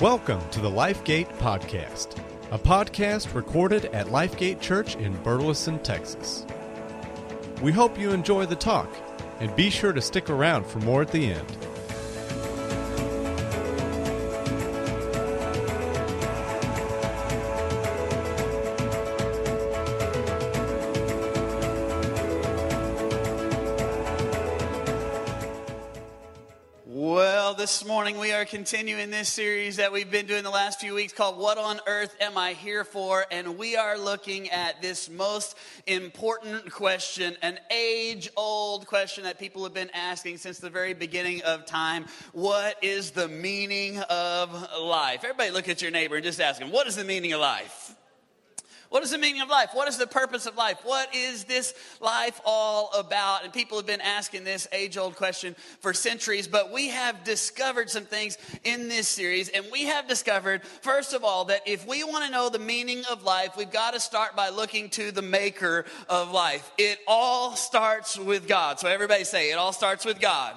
Welcome to the LifeGate Podcast, a podcast recorded at LifeGate Church in Burleson, Texas. We hope you enjoy the talk, and be sure to stick around for more at the end. Morning we are continuing this series that we've been doing the last few weeks called What on Earth Am I Here For? And we are looking at this most important question, an age old question that people have been asking since the very beginning of time. What is the meaning of life? Everybody look at your neighbor and just ask them, What is the meaning of life? What is the meaning of life? What is the purpose of life? What is this life all about? And people have been asking this age old question for centuries, but we have discovered some things in this series. And we have discovered, first of all, that if we want to know the meaning of life, we've got to start by looking to the maker of life. It all starts with God. So everybody say, it all starts with God.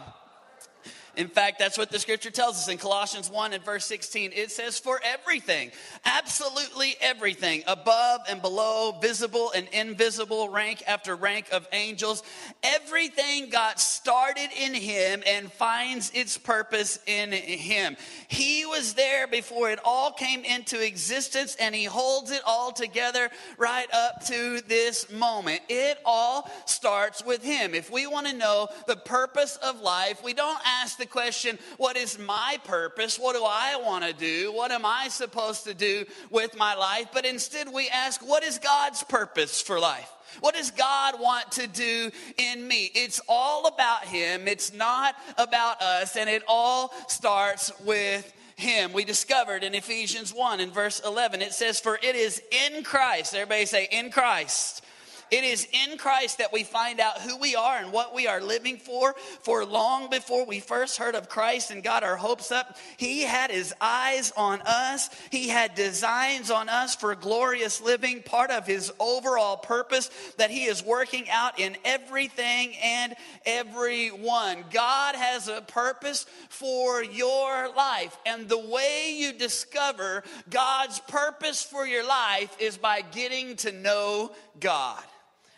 In fact, that's what the scripture tells us in Colossians 1 and verse 16. It says, For everything, absolutely everything, above and below, visible and invisible, rank after rank of angels, everything got started in Him and finds its purpose in Him. He was there before it all came into existence, and He holds it all together right up to this moment. It all starts with Him. If we want to know the purpose of life, we don't ask the question, What is my purpose? What do I want to do? What am I supposed to do with my life? But instead, we ask, What is God's purpose for life? What does God want to do in me? It's all about Him. It's not about us. And it all starts with Him. We discovered in Ephesians 1 in verse 11, it says, For it is in Christ. Everybody say, In Christ it is in Christ that we find out who we are and what we are living for. For long before we first heard of Christ and got our hopes up, He had His eyes on us. He had designs on us for glorious living, part of His overall purpose that He is working out in everything and everyone. God has a purpose for your life. And the way you discover God's purpose for your life is by getting to know God.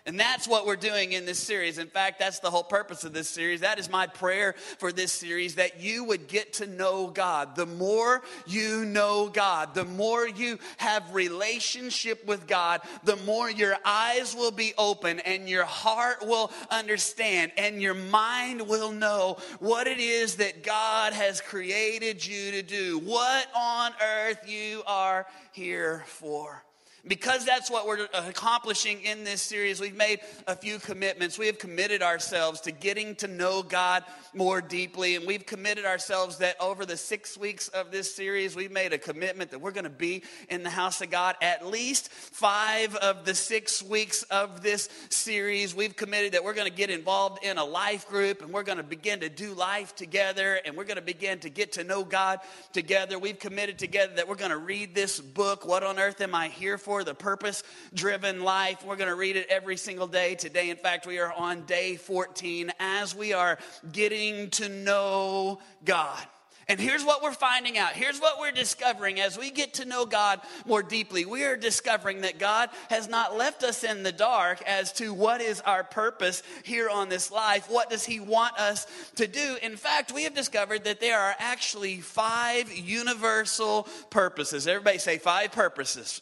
And that's what we're doing in this series. In fact, that's the whole purpose of this series. That is my prayer for this series that you would get to know God. The more you know God, the more you have relationship with God, the more your eyes will be open and your heart will understand and your mind will know what it is that God has created you to do. What on earth you are here for. Because that's what we're accomplishing in this series, we've made a few commitments. We have committed ourselves to getting to know God more deeply, and we've committed ourselves that over the six weeks of this series, we've made a commitment that we're going to be in the house of God at least five of the six weeks of this series. We've committed that we're going to get involved in a life group, and we're going to begin to do life together, and we're going to begin to get to know God together. We've committed together that we're going to read this book, What on Earth Am I Here For? The purpose driven life. We're going to read it every single day. Today, in fact, we are on day 14 as we are getting to know God. And here's what we're finding out. Here's what we're discovering as we get to know God more deeply. We are discovering that God has not left us in the dark as to what is our purpose here on this life. What does He want us to do? In fact, we have discovered that there are actually five universal purposes. Everybody say five purposes.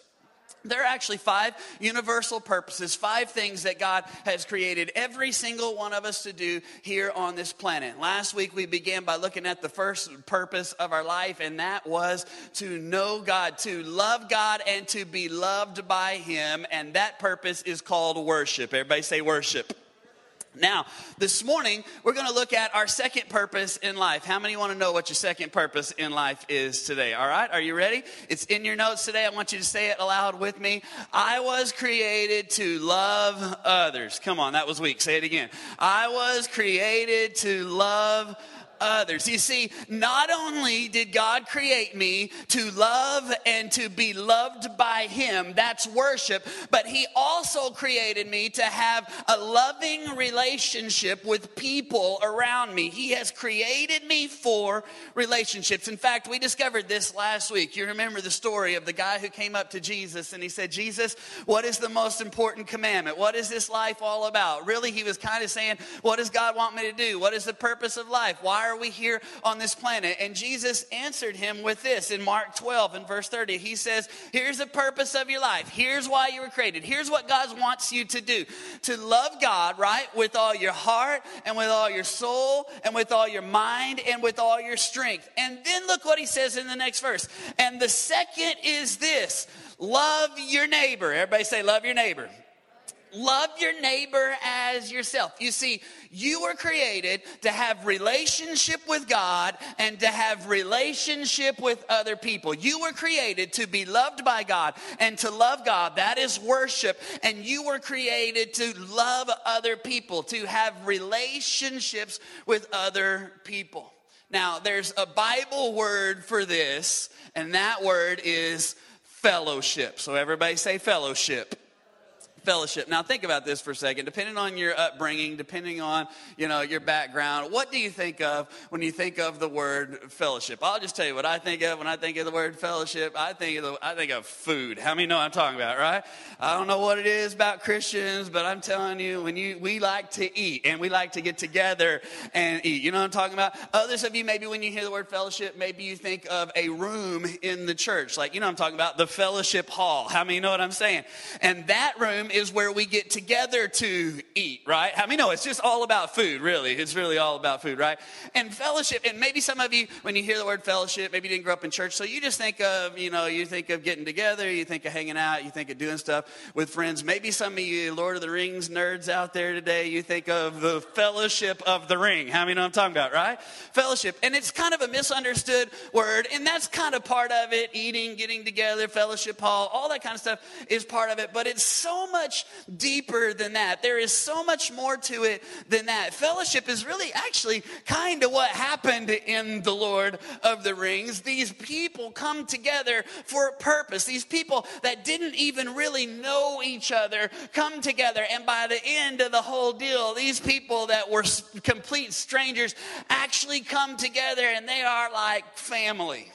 There are actually five universal purposes, five things that God has created every single one of us to do here on this planet. Last week we began by looking at the first purpose of our life, and that was to know God, to love God, and to be loved by Him. And that purpose is called worship. Everybody say worship. Now, this morning, we're going to look at our second purpose in life. How many want to know what your second purpose in life is today? All right, are you ready? It's in your notes today. I want you to say it aloud with me. I was created to love others. Come on, that was weak. Say it again. I was created to love others. You see, not only did God create me to love and to be loved by Him, that's worship, but He also created me to have a loving relationship with people around me. He has created me for relationships. In fact, we discovered this last week. You remember the story of the guy who came up to Jesus and he said, Jesus, what is the most important commandment? What is this life all about? Really, he was kind of saying, What does God want me to do? What is the purpose of life? Why are we here on this planet? And Jesus answered him with this in Mark 12 and verse 30. He says, Here's the purpose of your life. Here's why you were created. Here's what God wants you to do to love God, right, with all your heart and with all your soul and with all your mind and with all your strength. And then look what he says in the next verse. And the second is this love your neighbor. Everybody say, Love your neighbor. Love your neighbor as yourself. You see, you were created to have relationship with God and to have relationship with other people. You were created to be loved by God and to love God. That is worship. And you were created to love other people, to have relationships with other people. Now, there's a Bible word for this, and that word is fellowship. So everybody say fellowship fellowship. Now think about this for a second. Depending on your upbringing, depending on, you know, your background, what do you think of when you think of the word fellowship? I'll just tell you what I think of when I think of the word fellowship. I think of the, I think of food. How many know I'm talking about, right? I don't know what it is about Christians, but I'm telling you, when you we like to eat and we like to get together and eat. You know what I'm talking about? Others of you, maybe when you hear the word fellowship, maybe you think of a room in the church. Like, you know I'm talking about? The fellowship hall. How many know what I'm saying? And that room is where we get together to eat, right? I mean, no, it's just all about food, really. It's really all about food, right? And fellowship, and maybe some of you, when you hear the word fellowship, maybe you didn't grow up in church, so you just think of, you know, you think of getting together, you think of hanging out, you think of doing stuff with friends. Maybe some of you Lord of the Rings nerds out there today, you think of the fellowship of the ring. How many know I'm talking about, right? Fellowship. And it's kind of a misunderstood word, and that's kind of part of it. Eating, getting together, fellowship hall, all that kind of stuff is part of it, but it's so much deeper than that. There is so much more to it than that. Fellowship is really actually kind of what happened in The Lord of the Rings. These people come together for a purpose. These people that didn't even really know each other come together. And by the end of the whole deal, these people that were complete strangers actually come together and they are like family.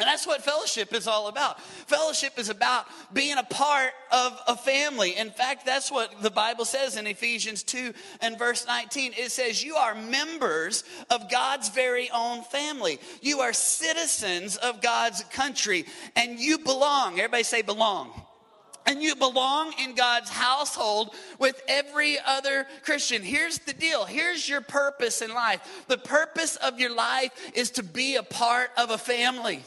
And that's what fellowship is all about. Fellowship is about being a part of a family. In fact, that's what the Bible says in Ephesians 2 and verse 19. It says, You are members of God's very own family. You are citizens of God's country, and you belong. Everybody say, belong and you belong in God's household with every other Christian. Here's the deal. Here's your purpose in life. The purpose of your life is to be a part of a family.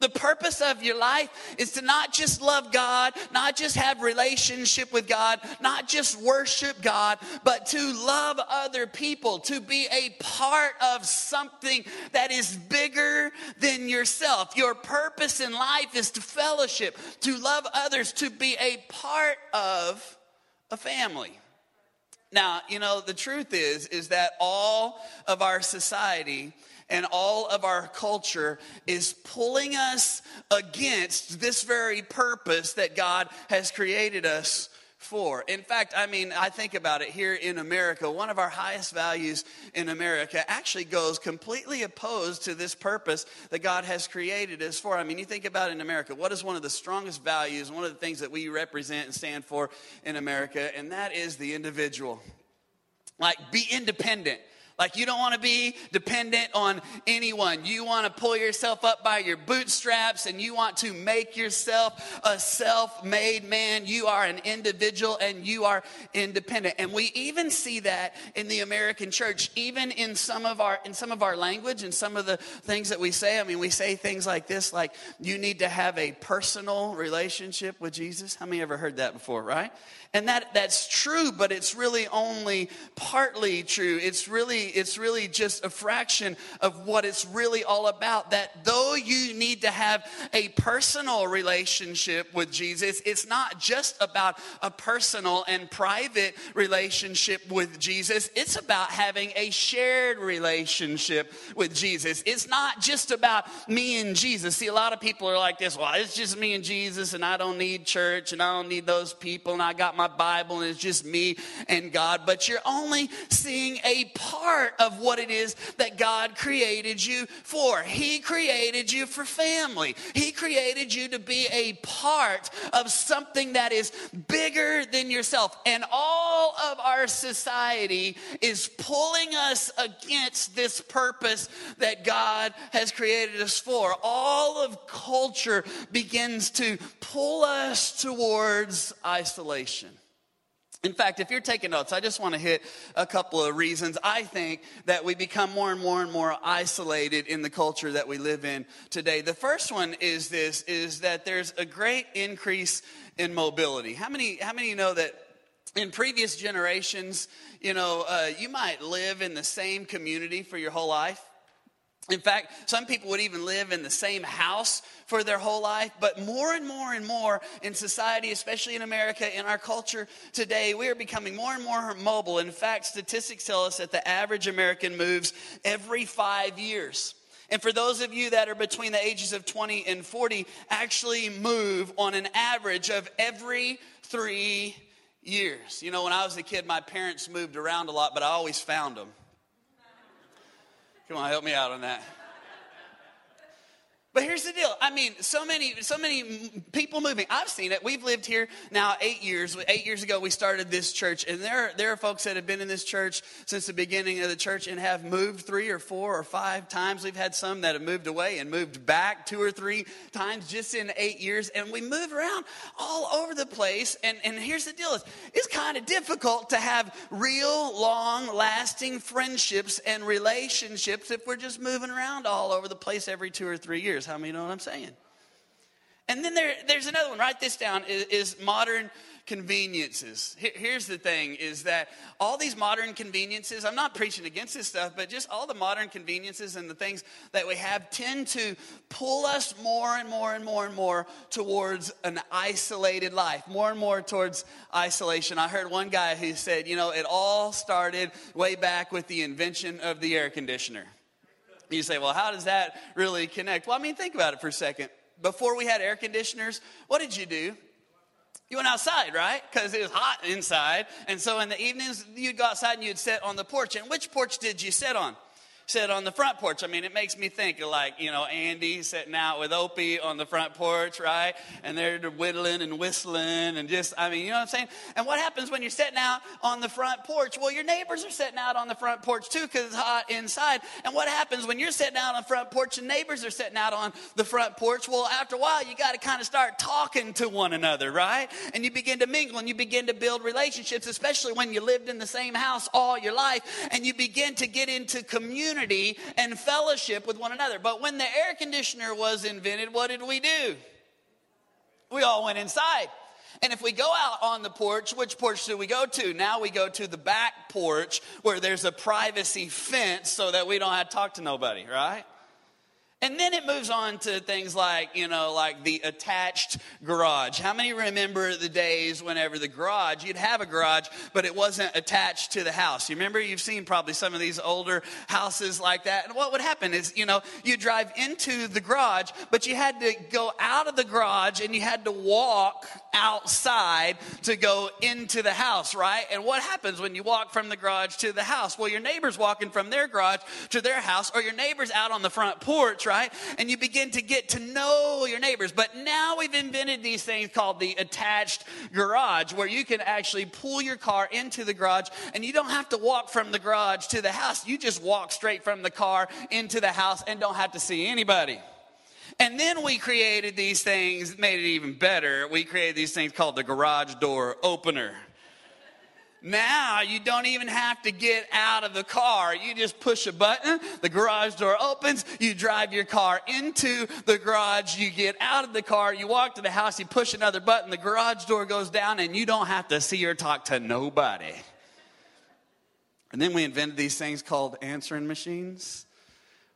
The purpose of your life is to not just love God, not just have relationship with God, not just worship God, but to love other people, to be a part of something that is bigger than yourself. Your purpose in life is to fellowship, to love others, to be a part of a family. Now, you know, the truth is is that all of our society and all of our culture is pulling us against this very purpose that God has created us for. In fact, I mean, I think about it here in America. One of our highest values in America actually goes completely opposed to this purpose that God has created us for. I mean, you think about in America, what is one of the strongest values, one of the things that we represent and stand for in America, and that is the individual. Like, be independent. Like you don't want to be dependent on anyone. You want to pull yourself up by your bootstraps and you want to make yourself a self made man. You are an individual and you are independent. And we even see that in the American church, even in some of our, in some of our language and some of the things that we say. I mean, we say things like this, like you need to have a personal relationship with Jesus. How many ever heard that before, right? And that, that's true, but it's really only partly true. It's really it's really just a fraction of what it's really all about. That though you need to have a personal relationship with Jesus, it's not just about a personal and private relationship with Jesus. It's about having a shared relationship with Jesus. It's not just about me and Jesus. See, a lot of people are like this, well, it's just me and Jesus, and I don't need church, and I don't need those people, and I got my Bible, and it's just me and God. But you're only seeing a part of what it is that God created you for. He created you for family, He created you to be a part of something that is bigger than yourself. And all of our society is pulling us against this purpose that God has created us for. All of culture begins to pull us towards isolation. In fact, if you're taking notes, I just want to hit a couple of reasons I think that we become more and more and more isolated in the culture that we live in today. The first one is this is that there's a great increase in mobility. How many how many know that in previous generations, you know, uh, you might live in the same community for your whole life. In fact, some people would even live in the same house for their whole life. But more and more and more in society, especially in America, in our culture today, we are becoming more and more mobile. In fact, statistics tell us that the average American moves every five years. And for those of you that are between the ages of 20 and 40, actually move on an average of every three years. You know, when I was a kid, my parents moved around a lot, but I always found them. Come on, help me out on that. But here's the deal. I mean, so many, so many people moving. I've seen it. We've lived here now eight years. Eight years ago, we started this church, and there, there are folks that have been in this church since the beginning of the church and have moved three or four or five times. We've had some that have moved away and moved back two or three times just in eight years, and we move around all over the place. And, and here's the deal: it's kind of difficult to have real, long-lasting friendships and relationships if we're just moving around all over the place every two or three years. How many know what I'm saying? And then there, there's another one. Write this down. Is, is modern conveniences. Here's the thing: is that all these modern conveniences. I'm not preaching against this stuff, but just all the modern conveniences and the things that we have tend to pull us more and more and more and more towards an isolated life, more and more towards isolation. I heard one guy who said, you know, it all started way back with the invention of the air conditioner. You say, well, how does that really connect? Well, I mean, think about it for a second. Before we had air conditioners, what did you do? You went outside, right? Because it was hot inside. And so in the evenings, you'd go outside and you'd sit on the porch. And which porch did you sit on? Sit on the front porch. I mean, it makes me think of like, you know, Andy sitting out with Opie on the front porch, right? And they're whittling and whistling and just, I mean, you know what I'm saying? And what happens when you're sitting out on the front porch? Well, your neighbors are sitting out on the front porch too because it's hot inside. And what happens when you're sitting out on the front porch and neighbors are sitting out on the front porch? Well, after a while, you got to kind of start talking to one another, right? And you begin to mingle and you begin to build relationships, especially when you lived in the same house all your life and you begin to get into community community and fellowship with one another. But when the air conditioner was invented, what did we do? We all went inside. And if we go out on the porch, which porch do we go to? Now we go to the back porch where there's a privacy fence so that we don't have to talk to nobody, right? And then it moves on to things like, you know, like the attached garage. How many remember the days whenever the garage, you'd have a garage, but it wasn't attached to the house? You remember you've seen probably some of these older houses like that. And what would happen is, you know, you drive into the garage, but you had to go out of the garage and you had to walk outside to go into the house, right? And what happens when you walk from the garage to the house? Well, your neighbor's walking from their garage to their house, or your neighbor's out on the front porch, right? And you begin to get to know your neighbors. But now we've invented these things called the attached garage where you can actually pull your car into the garage and you don't have to walk from the garage to the house. You just walk straight from the car into the house and don't have to see anybody. And then we created these things, made it even better. We created these things called the garage door opener. Now you don't even have to get out of the car. You just push a button, the garage door opens, you drive your car into the garage, you get out of the car, you walk to the house, you push another button, the garage door goes down, and you don't have to see or talk to nobody. And then we invented these things called answering machines.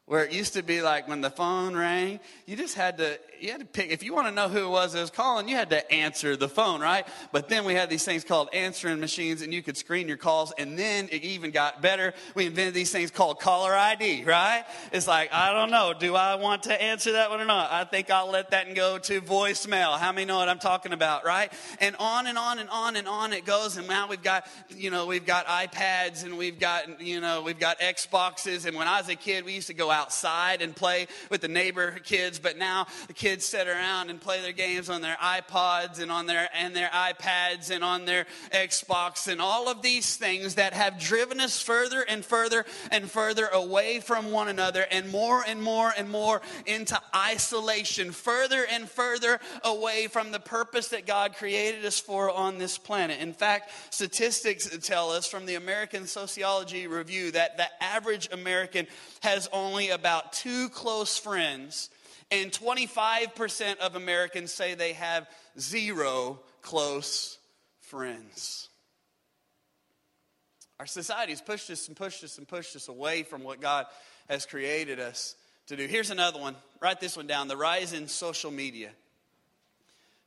Where it used to be like when the phone rang, you just had to you had to pick if you want to know who it was that was calling, you had to answer the phone, right? But then we had these things called answering machines, and you could screen your calls. And then it even got better. We invented these things called caller ID, right? It's like I don't know, do I want to answer that one or not? I think I'll let that go to voicemail. How many know what I'm talking about, right? And on and on and on and on it goes. And now we've got you know we've got iPads and we've got you know we've got Xboxes. And when I was a kid, we used to go outside and play with the neighbor kids, but now the kids sit around and play their games on their iPods and on their and their iPads and on their Xbox and all of these things that have driven us further and further and further away from one another and more and more and more into isolation, further and further away from the purpose that God created us for on this planet. In fact, statistics tell us from the American Sociology Review that the average American has only about two close friends, and 25% of Americans say they have zero close friends. Our society has pushed us and pushed us and pushed us away from what God has created us to do. Here's another one. Write this one down the rise in social media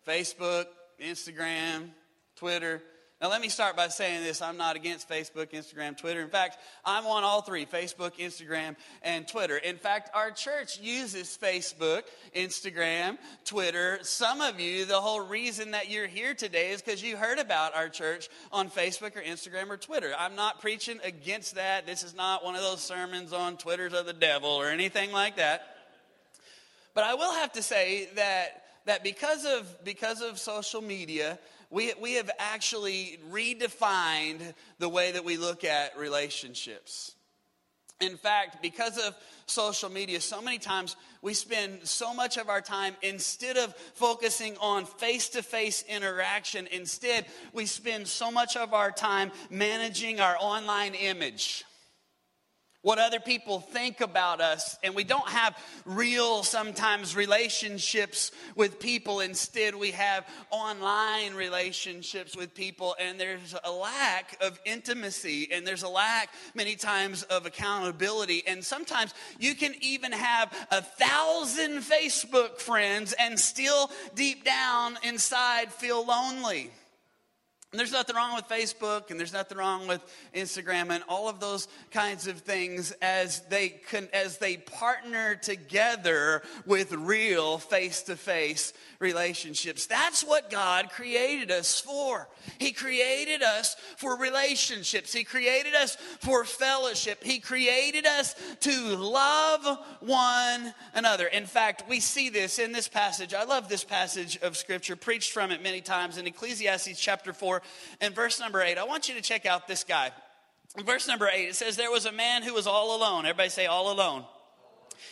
Facebook, Instagram, Twitter. Now, let me start by saying this. I'm not against Facebook, Instagram, Twitter. In fact, I'm on all three Facebook, Instagram, and Twitter. In fact, our church uses Facebook, Instagram, Twitter. Some of you, the whole reason that you're here today is because you heard about our church on Facebook or Instagram or Twitter. I'm not preaching against that. This is not one of those sermons on Twitter's of the devil or anything like that. But I will have to say that, that because, of, because of social media, we, we have actually redefined the way that we look at relationships. In fact, because of social media, so many times we spend so much of our time, instead of focusing on face to face interaction, instead, we spend so much of our time managing our online image what other people think about us, and we don't have real, sometimes, relationships with people. Instead, we have online relationships with people, and there's a lack of intimacy, and there's a lack, many times, of accountability. And sometimes you can even have a thousand Facebook friends and still, deep down inside, feel lonely. And there's nothing wrong with Facebook and there's nothing wrong with Instagram and all of those kinds of things as they can, as they partner together with real face-to-face relationships. That's what God created us for. He created us for relationships. He created us for fellowship. He created us to love one another. In fact, we see this in this passage. I love this passage of scripture, preached from it many times in Ecclesiastes chapter 4 and verse number 8. I want you to check out this guy. Verse number 8, it says, There was a man who was all alone. Everybody say, all alone.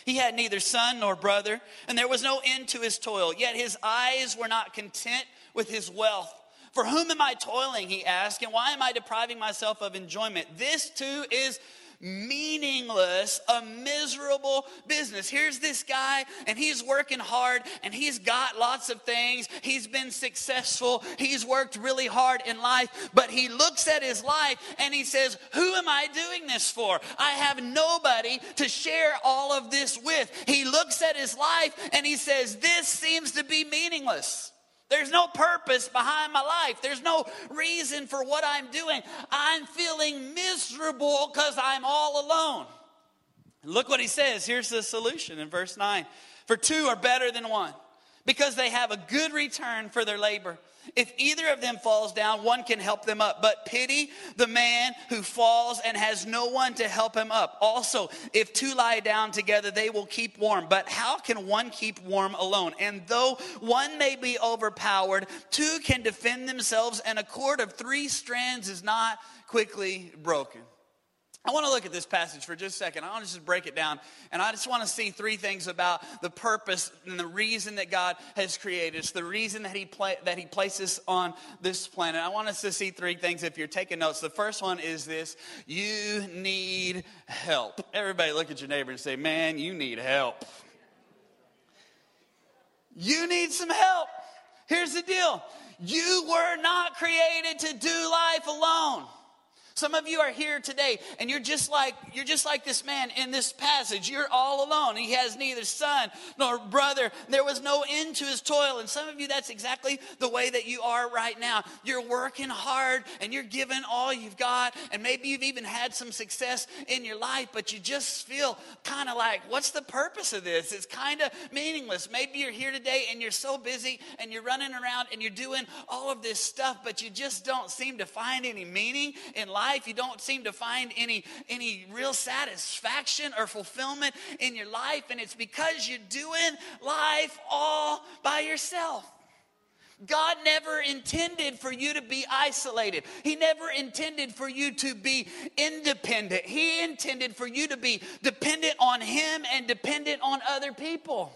He had neither son nor brother, and there was no end to his toil. Yet his eyes were not content with his wealth. For whom am I toiling? He asked, and why am I depriving myself of enjoyment? This too is meaningless, a miserable business. Here's this guy, and he's working hard, and he's got lots of things. He's been successful. He's worked really hard in life, but he looks at his life and he says, Who am I doing this for? I have nobody to share all of this with. He looks at his life and he says, This seems to be meaningless. There's no purpose behind my life. There's no reason for what I'm doing. I'm feeling miserable because I'm all alone. look what he says. Here's the solution in verse 9 For two are better than one because they have a good return for their labor. If either of them falls down, one can help them up. But pity the man who falls and has no one to help him up. Also, if two lie down together, they will keep warm. But how can one keep warm alone? And though one may be overpowered, two can defend themselves, and a cord of three strands is not quickly broken. I want to look at this passage for just a second. I want to just break it down. And I just want to see three things about the purpose and the reason that God has created us, the reason that He, pla- that he places on this planet. I want us to see three things if you're taking notes. The first one is this you need help. Everybody look at your neighbor and say, Man, you need help. You need some help. Here's the deal you were not created to do life alone. Some of you are here today and you're just like you're just like this man in this passage. You're all alone. He has neither son nor brother. There was no end to his toil. And some of you that's exactly the way that you are right now. You're working hard and you're giving all you've got and maybe you've even had some success in your life, but you just feel kind of like what's the purpose of this? It's kind of meaningless. Maybe you're here today and you're so busy and you're running around and you're doing all of this stuff, but you just don't seem to find any meaning in life life, you don't seem to find any, any real satisfaction or fulfillment in your life, and it's because you're doing life all by yourself. God never intended for you to be isolated. He never intended for you to be independent. He intended for you to be dependent on Him and dependent on other people.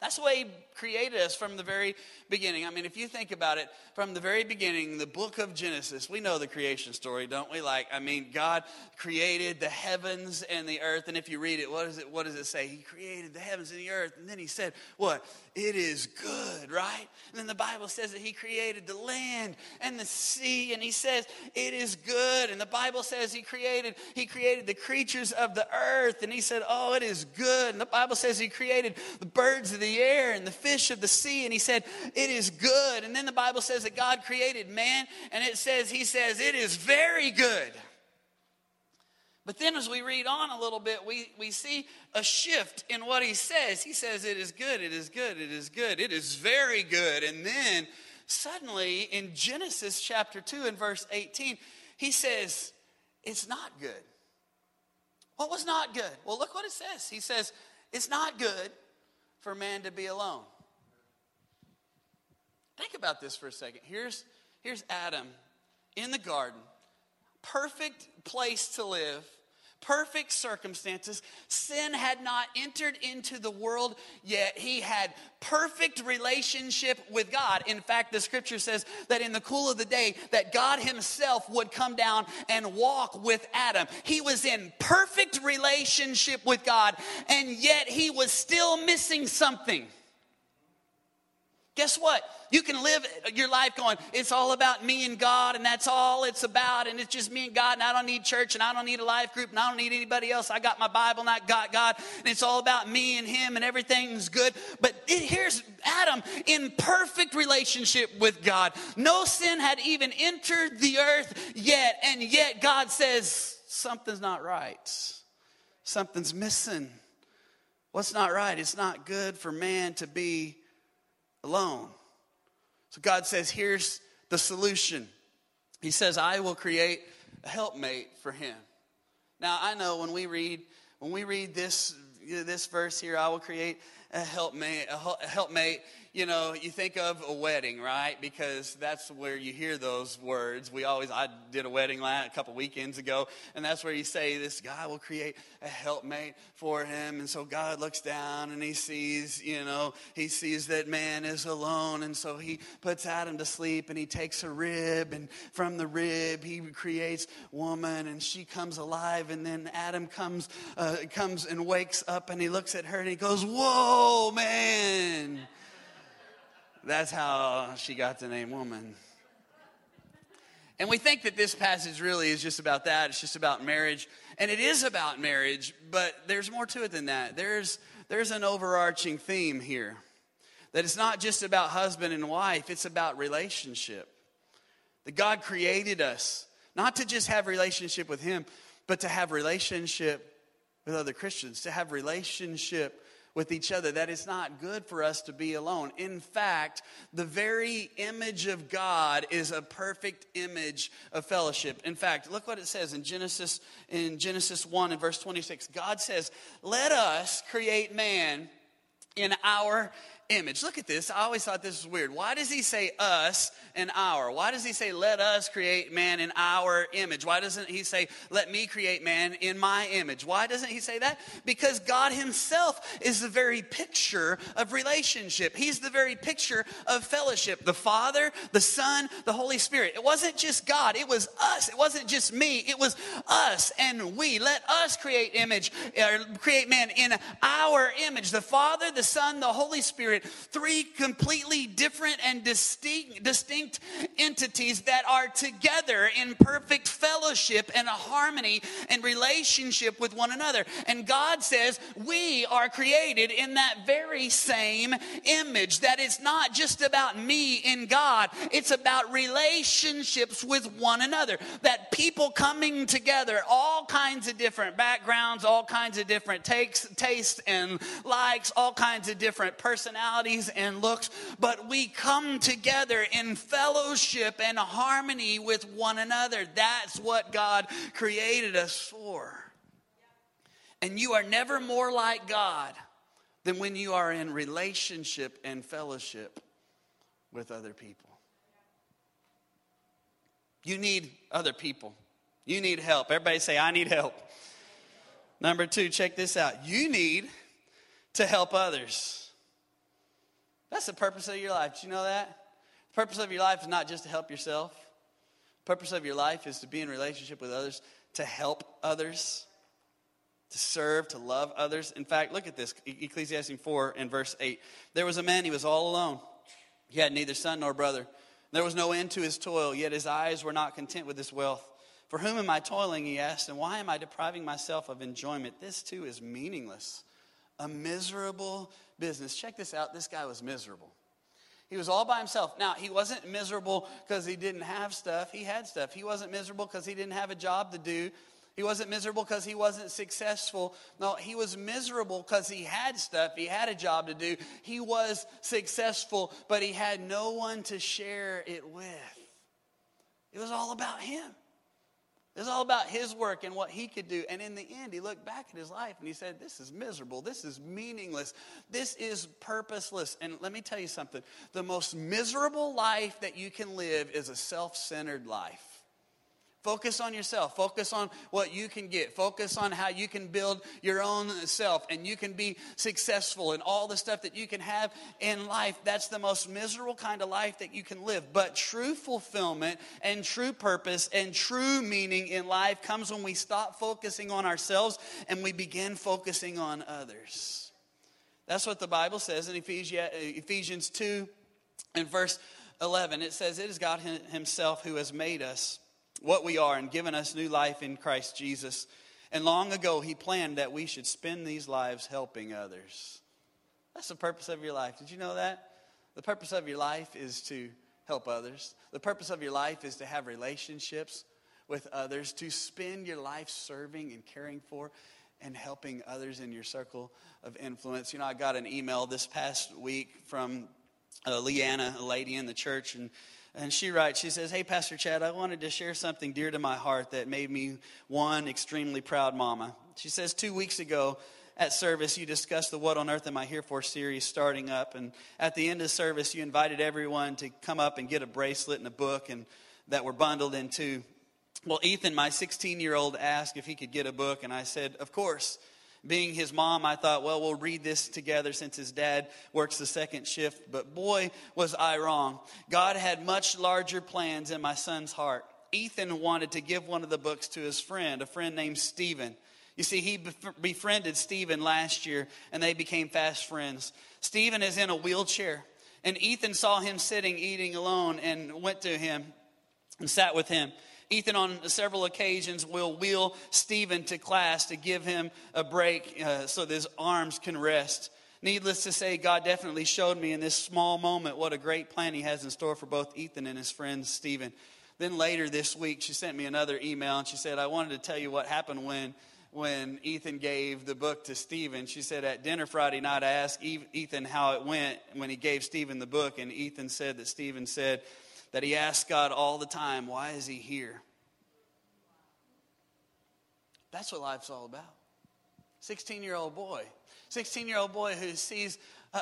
That's the way created us from the very beginning. I mean, if you think about it, from the very beginning, the book of Genesis, we know the creation story, don't we? Like, I mean, God created the heavens and the earth. And if you read it, what does it, what does it say? He created the heavens and the earth. And then he said, What? It is good, right? And then the Bible says that he created the land and the sea. And he says, It is good. And the Bible says he created, he created the creatures of the earth. And he said, Oh, it is good. And the Bible says he created the birds of the air and the fish of the sea. And he said, It is good. And then the Bible says that God created man, and it says, He says, It is very good. But then as we read on a little bit, we, we see a shift in what he says. He says, It is good, it is good, it is good, it is very good. And then suddenly in Genesis chapter 2 and verse 18, he says, It's not good. What was not good? Well, look what it says. He says, It's not good for man to be alone. Think about this for a second. Here's, here's Adam in the garden, perfect place to live, perfect circumstances. Sin had not entered into the world yet. He had perfect relationship with God. In fact, the scripture says that in the cool of the day that God himself would come down and walk with Adam. He was in perfect relationship with God and yet he was still missing something. Guess what? You can live your life going, it's all about me and God, and that's all it's about, and it's just me and God, and I don't need church, and I don't need a life group, and I don't need anybody else. I got my Bible, and I got God, and it's all about me and Him, and everything's good. But it, here's Adam in perfect relationship with God. No sin had even entered the earth yet, and yet God says, something's not right. Something's missing. What's not right? It's not good for man to be alone. So God says, here's the solution. He says, I will create a helpmate for him. Now I know when we read when we read this this verse here, I will create a helpmate, a helpmate you know, you think of a wedding, right? Because that's where you hear those words. We always, I did a wedding a couple weekends ago, and that's where you say, This guy will create a helpmate for him. And so God looks down and he sees, you know, he sees that man is alone. And so he puts Adam to sleep and he takes a rib, and from the rib, he creates woman, and she comes alive. And then Adam comes, uh, comes and wakes up and he looks at her and he goes, Whoa, man. That's how she got the name woman. And we think that this passage really is just about that. It's just about marriage. And it is about marriage, but there's more to it than that. There's, there's an overarching theme here that it's not just about husband and wife, it's about relationship. That God created us not to just have relationship with Him, but to have relationship with other Christians, to have relationship with each other, that it's not good for us to be alone. In fact, the very image of God is a perfect image of fellowship. In fact, look what it says in Genesis in Genesis 1 and verse 26. God says, "Let us create man in our image. Look at this. I always thought this was weird. Why does he say us and our? Why does he say, let us create man in our image? Why doesn't he say, let me create man in my image? Why doesn't he say that? Because God himself is the very picture of relationship. He's the very picture of fellowship. The Father, the Son, the Holy Spirit. It wasn't just God, it was us. It wasn't just me, it was us and we. Let us create image, or create man in our image. The Father, the Son, the Holy Spirit Spirit, three completely different and distinct, distinct entities that are together in perfect fellowship and a harmony and relationship with one another. And God says we are created in that very same image, that it's not just about me in God, it's about relationships with one another. That people coming together, all kinds of different backgrounds, all kinds of different takes, tastes and likes, all kinds of different personalities and looks, but we come together in fellowship and harmony with one another. That's what God created us for. And you are never more like God than when you are in relationship and fellowship with other people. You need other people. You need help. Everybody say, I need help. Number two, check this out. You need to help others. That's the purpose of your life. Do you know that? The purpose of your life is not just to help yourself. The purpose of your life is to be in relationship with others, to help others, to serve, to love others. In fact, look at this Ecclesiastes 4 and verse 8. There was a man, he was all alone. He had neither son nor brother. There was no end to his toil, yet his eyes were not content with his wealth. For whom am I toiling, he asked, and why am I depriving myself of enjoyment? This too is meaningless. A miserable business. Check this out. This guy was miserable. He was all by himself. Now, he wasn't miserable because he didn't have stuff. He had stuff. He wasn't miserable because he didn't have a job to do. He wasn't miserable because he wasn't successful. No, he was miserable because he had stuff. He had a job to do. He was successful, but he had no one to share it with. It was all about him. It was all about his work and what he could do. And in the end, he looked back at his life and he said, This is miserable. This is meaningless. This is purposeless. And let me tell you something the most miserable life that you can live is a self centered life. Focus on yourself. Focus on what you can get. Focus on how you can build your own self and you can be successful and all the stuff that you can have in life. That's the most miserable kind of life that you can live. But true fulfillment and true purpose and true meaning in life comes when we stop focusing on ourselves and we begin focusing on others. That's what the Bible says in Ephesians 2 and verse 11. It says, It is God Himself who has made us what we are and given us new life in Christ Jesus. And long ago, He planned that we should spend these lives helping others. That's the purpose of your life. Did you know that? The purpose of your life is to help others. The purpose of your life is to have relationships with others, to spend your life serving and caring for and helping others in your circle of influence. You know, I got an email this past week from uh, Leanna, a lady in the church, and and she writes, she says, Hey, Pastor Chad, I wanted to share something dear to my heart that made me one extremely proud mama. She says, Two weeks ago at service, you discussed the What on Earth Am I Here For series starting up. And at the end of service, you invited everyone to come up and get a bracelet and a book and that were bundled into. Well, Ethan, my 16 year old, asked if he could get a book, and I said, Of course being his mom, I thought, well, we'll read this together since his dad works the second shift. But boy, was I wrong. God had much larger plans in my son's heart. Ethan wanted to give one of the books to his friend, a friend named Stephen. You see, he befriended Stephen last year, and they became fast friends. Stephen is in a wheelchair, and Ethan saw him sitting eating alone and went to him and sat with him. Ethan, on several occasions, will wheel Stephen to class to give him a break uh, so that his arms can rest. Needless to say, God definitely showed me in this small moment what a great plan He has in store for both Ethan and his friend Stephen. Then later this week, she sent me another email and she said, I wanted to tell you what happened when when Ethan gave the book to Stephen. She said at dinner Friday night, I asked Ethan how it went when he gave Stephen the book, and Ethan said that Stephen said, that he asks God all the time, Why is he here? That's what life's all about. 16 year old boy. 16 year old boy who sees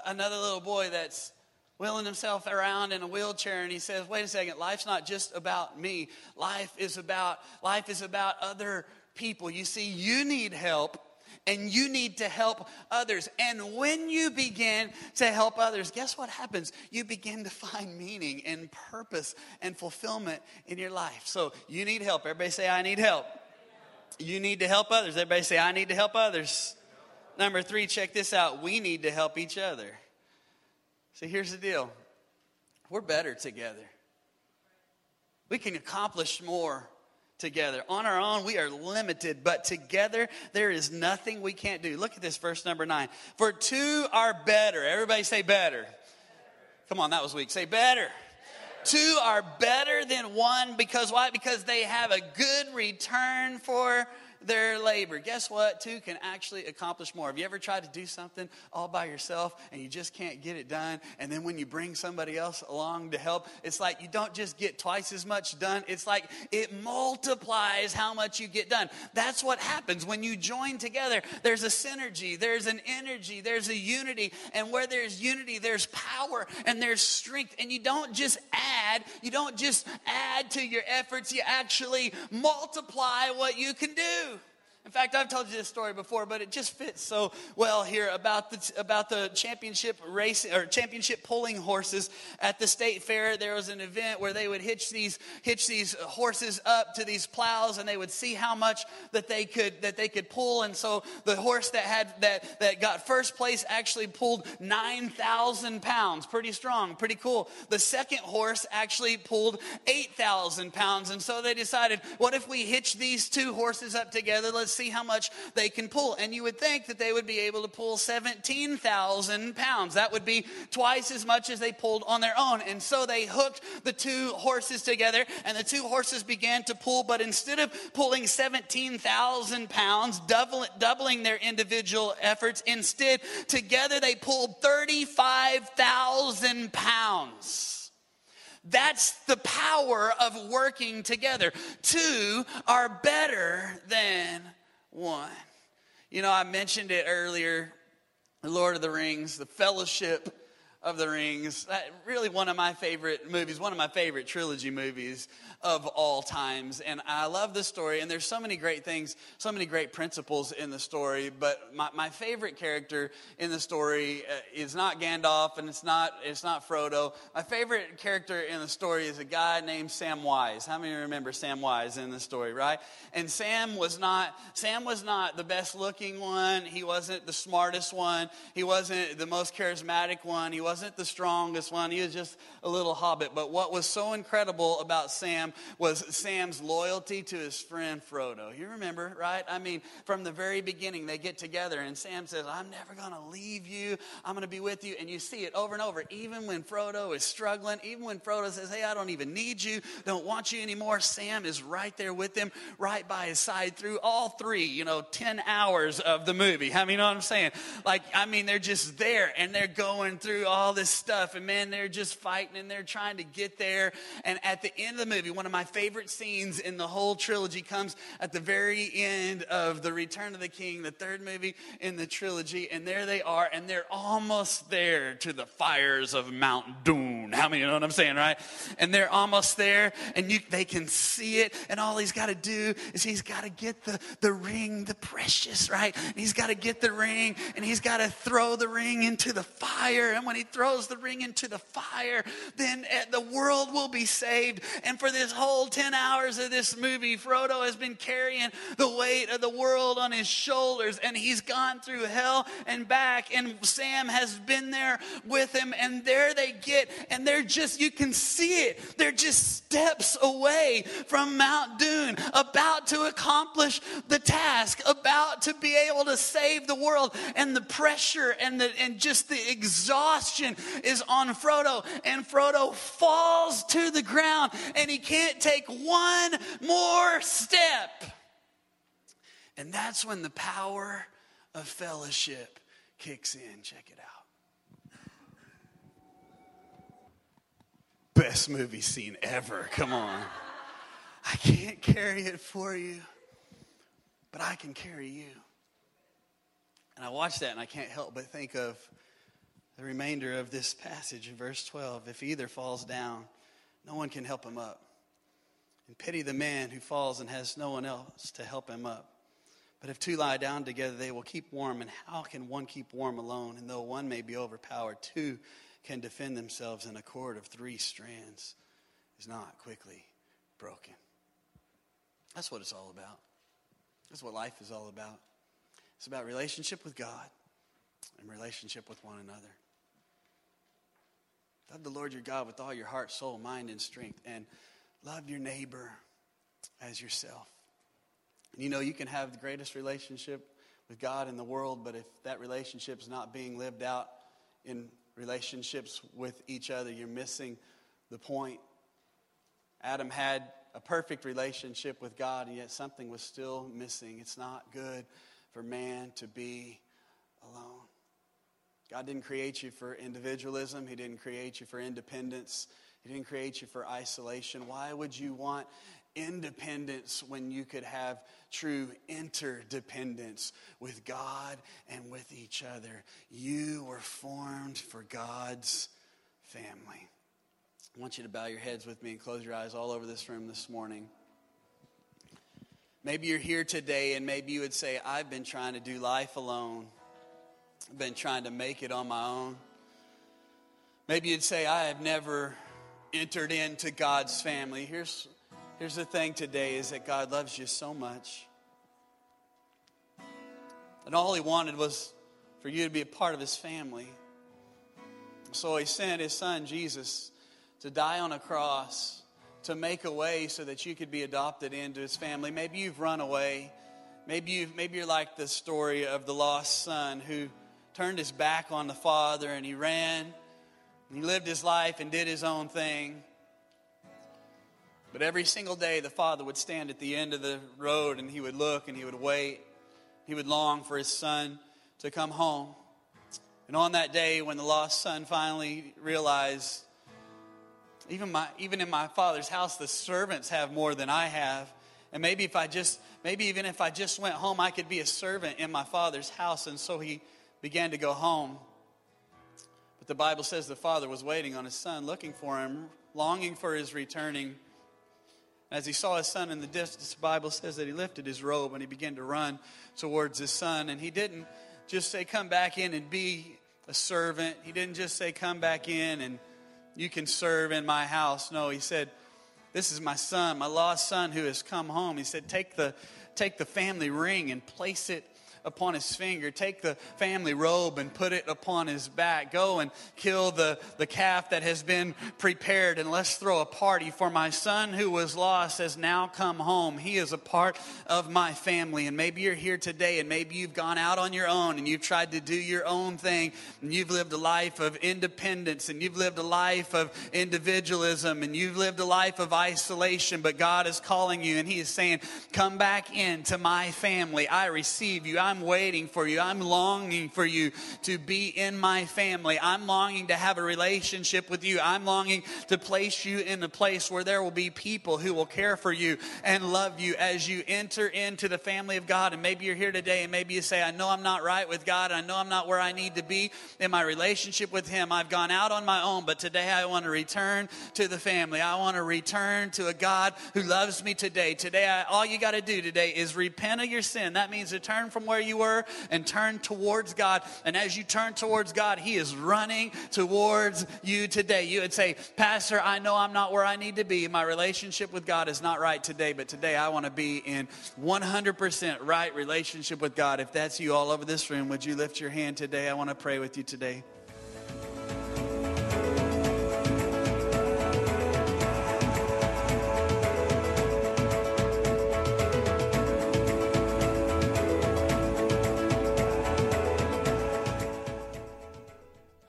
another little boy that's wheeling himself around in a wheelchair and he says wait a second life's not just about me life is about life is about other people you see you need help and you need to help others. And when you begin to help others, guess what happens? You begin to find meaning and purpose and fulfillment in your life. So you need help. Everybody say, I need help. You need to help others. Everybody say, I need to help others. Number three, check this out. We need to help each other. See, here's the deal we're better together. We can accomplish more together. On our own, we are limited, but together, there is nothing we can't do. Look at this verse number nine. For two are better. Everybody say better. Come on, that was weak. Say better. Two are better than one because why? Because they have a good return for their labor. Guess what? Two can actually accomplish more. Have you ever tried to do something all by yourself and you just can't get it done? And then when you bring somebody else along to help, it's like you don't just get twice as much done. It's like it multiplies how much you get done. That's what happens when you join together. There's a synergy, there's an energy, there's a unity. And where there's unity, there's power and there's strength. And you don't just add, you don't just add to your efforts, you actually multiply what you can do. In fact, I've told you this story before, but it just fits so well here about the about the championship race or championship pulling horses at the state fair. There was an event where they would hitch these hitch these horses up to these plows, and they would see how much that they could that they could pull. And so the horse that had that that got first place actually pulled nine thousand pounds, pretty strong, pretty cool. The second horse actually pulled eight thousand pounds, and so they decided, what if we hitch these two horses up together? Let's see how much they can pull. And you would think that they would be able to pull 17,000 pounds. That would be twice as much as they pulled on their own. And so they hooked the two horses together, and the two horses began to pull. But instead of pulling 17,000 pounds, double, doubling their individual efforts, instead, together they pulled 35,000 pounds. That's the power of working together. Two are better than one. You know, I mentioned it earlier The Lord of the Rings, the fellowship of the Rings. really one of my favorite movies, one of my favorite trilogy movies of all times. And I love the story, and there's so many great things, so many great principles in the story. But my, my favorite character in the story uh, is not Gandalf, and it's not, it's not Frodo. My favorite character in the story is a guy named Samwise. How many remember Samwise in the story, right? And Sam was not, Sam was not the best looking one. He wasn't the smartest one. He wasn't the most charismatic one. He wasn't the strongest one. He was just a little hobbit. But what was so incredible about Sam was Sam's loyalty to his friend Frodo. You remember, right? I mean, from the very beginning, they get together, and Sam says, I'm never going to leave you. I'm going to be with you. And you see it over and over. Even when Frodo is struggling, even when Frodo says, Hey, I don't even need you, don't want you anymore, Sam is right there with him, right by his side through all three, you know, 10 hours of the movie. I mean, you know what I'm saying? Like, I mean, they're just there and they're going through all this stuff, and man, they're just fighting and they're trying to get there. And at the end of the movie, one of my favorite scenes in the whole trilogy comes at the very end of The Return of the King, the third movie in the trilogy. And there they are, and they're almost there to the fires of Mount Doom. How many you know what I'm saying, right? And they're almost there, and you, they can see it. And all he's got to do is he's got to get the, the ring, the precious, right? And he's got to get the ring, and he's got to throw the ring into the fire. And when he throws the ring into the fire, then eh, the world will be saved. And for this this whole 10 hours of this movie, Frodo has been carrying the weight of the world on his shoulders, and he's gone through hell and back, and Sam has been there with him, and there they get, and they're just, you can see it, they're just steps away from Mount Doom, about to accomplish the task, about to be able to save the world, and the pressure and, the, and just the exhaustion is on Frodo, and Frodo falls to the ground, and he can't can't take one more step. And that's when the power of fellowship kicks in. Check it out. Best movie scene ever. Come on. I can't carry it for you, but I can carry you. And I watch that and I can't help but think of the remainder of this passage in verse 12. If either falls down, no one can help him up. And pity the man who falls and has no one else to help him up. But if two lie down together, they will keep warm. And how can one keep warm alone? And though one may be overpowered, two can defend themselves, and a cord of three strands is not quickly broken. That's what it's all about. That's what life is all about. It's about relationship with God and relationship with one another. Love the Lord your God with all your heart, soul, mind, and strength. And love your neighbor as yourself. And you know, you can have the greatest relationship with God in the world, but if that relationship is not being lived out in relationships with each other, you're missing the point. Adam had a perfect relationship with God, and yet something was still missing. It's not good for man to be alone. God didn't create you for individualism, He didn't create you for independence, He didn't create you for isolation. Why would you want independence when you could have true interdependence with God and with each other? You were formed for God's family. I want you to bow your heads with me and close your eyes all over this room this morning. Maybe you're here today and maybe you would say, I've been trying to do life alone. I've been trying to make it on my own. Maybe you'd say, I have never entered into God's family. Here's, here's the thing today is that God loves you so much. And all he wanted was for you to be a part of his family. So he sent his son, Jesus, to die on a cross to make a way so that you could be adopted into his family. Maybe you've run away. Maybe, you maybe you're like the story of the lost son who turned his back on the father and he ran. He lived his life and did his own thing. But every single day, the father would stand at the end of the road and he would look and he would wait. He would long for his son to come home. And on that day, when the lost son finally realized, even, my, even in my father's house, the servants have more than I have. And maybe if I just, maybe even if I just went home, I could be a servant in my father's house. And so he began to go home. But the Bible says the father was waiting on his son, looking for him, longing for his returning. As he saw his son in the distance, the Bible says that he lifted his robe and he began to run towards his son. And he didn't just say, Come back in and be a servant. He didn't just say, Come back in and you can serve in my house. No, he said, This is my son, my lost son who has come home. He said, Take the, take the family ring and place it upon his finger. Take the family robe and put it upon his back. Go and kill the, the calf that has been prepared, and let's throw a party. For my son who was lost has now come home. He is a part of my family. And maybe you're here today, and maybe you've gone out on your own and you've tried to do your own thing, and you've lived a life of independence, and you've lived a life of individualism, and you've lived a life of isolation. But God is calling you, and He is saying, Come back into my family. I receive you. I'm I'm waiting for you. I'm longing for you to be in my family. I'm longing to have a relationship with you. I'm longing to place you in a place where there will be people who will care for you and love you as you enter into the family of God. And maybe you're here today and maybe you say, I know I'm not right with God. I know I'm not where I need to be in my relationship with Him. I've gone out on my own, but today I want to return to the family. I want to return to a God who loves me today. Today, I, all you got to do today is repent of your sin. That means to turn from where you were and turn towards God. And as you turn towards God, He is running towards you today. You would say, Pastor, I know I'm not where I need to be. My relationship with God is not right today, but today I want to be in 100% right relationship with God. If that's you all over this room, would you lift your hand today? I want to pray with you today.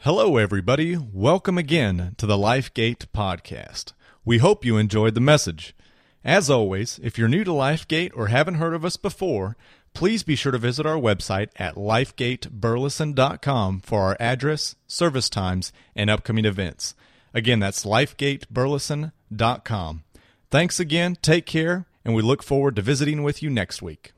Hello, everybody. Welcome again to the LifeGate podcast. We hope you enjoyed the message. As always, if you're new to LifeGate or haven't heard of us before, please be sure to visit our website at lifegateburleson.com for our address, service times, and upcoming events. Again, that's lifegateburleson.com. Thanks again, take care, and we look forward to visiting with you next week.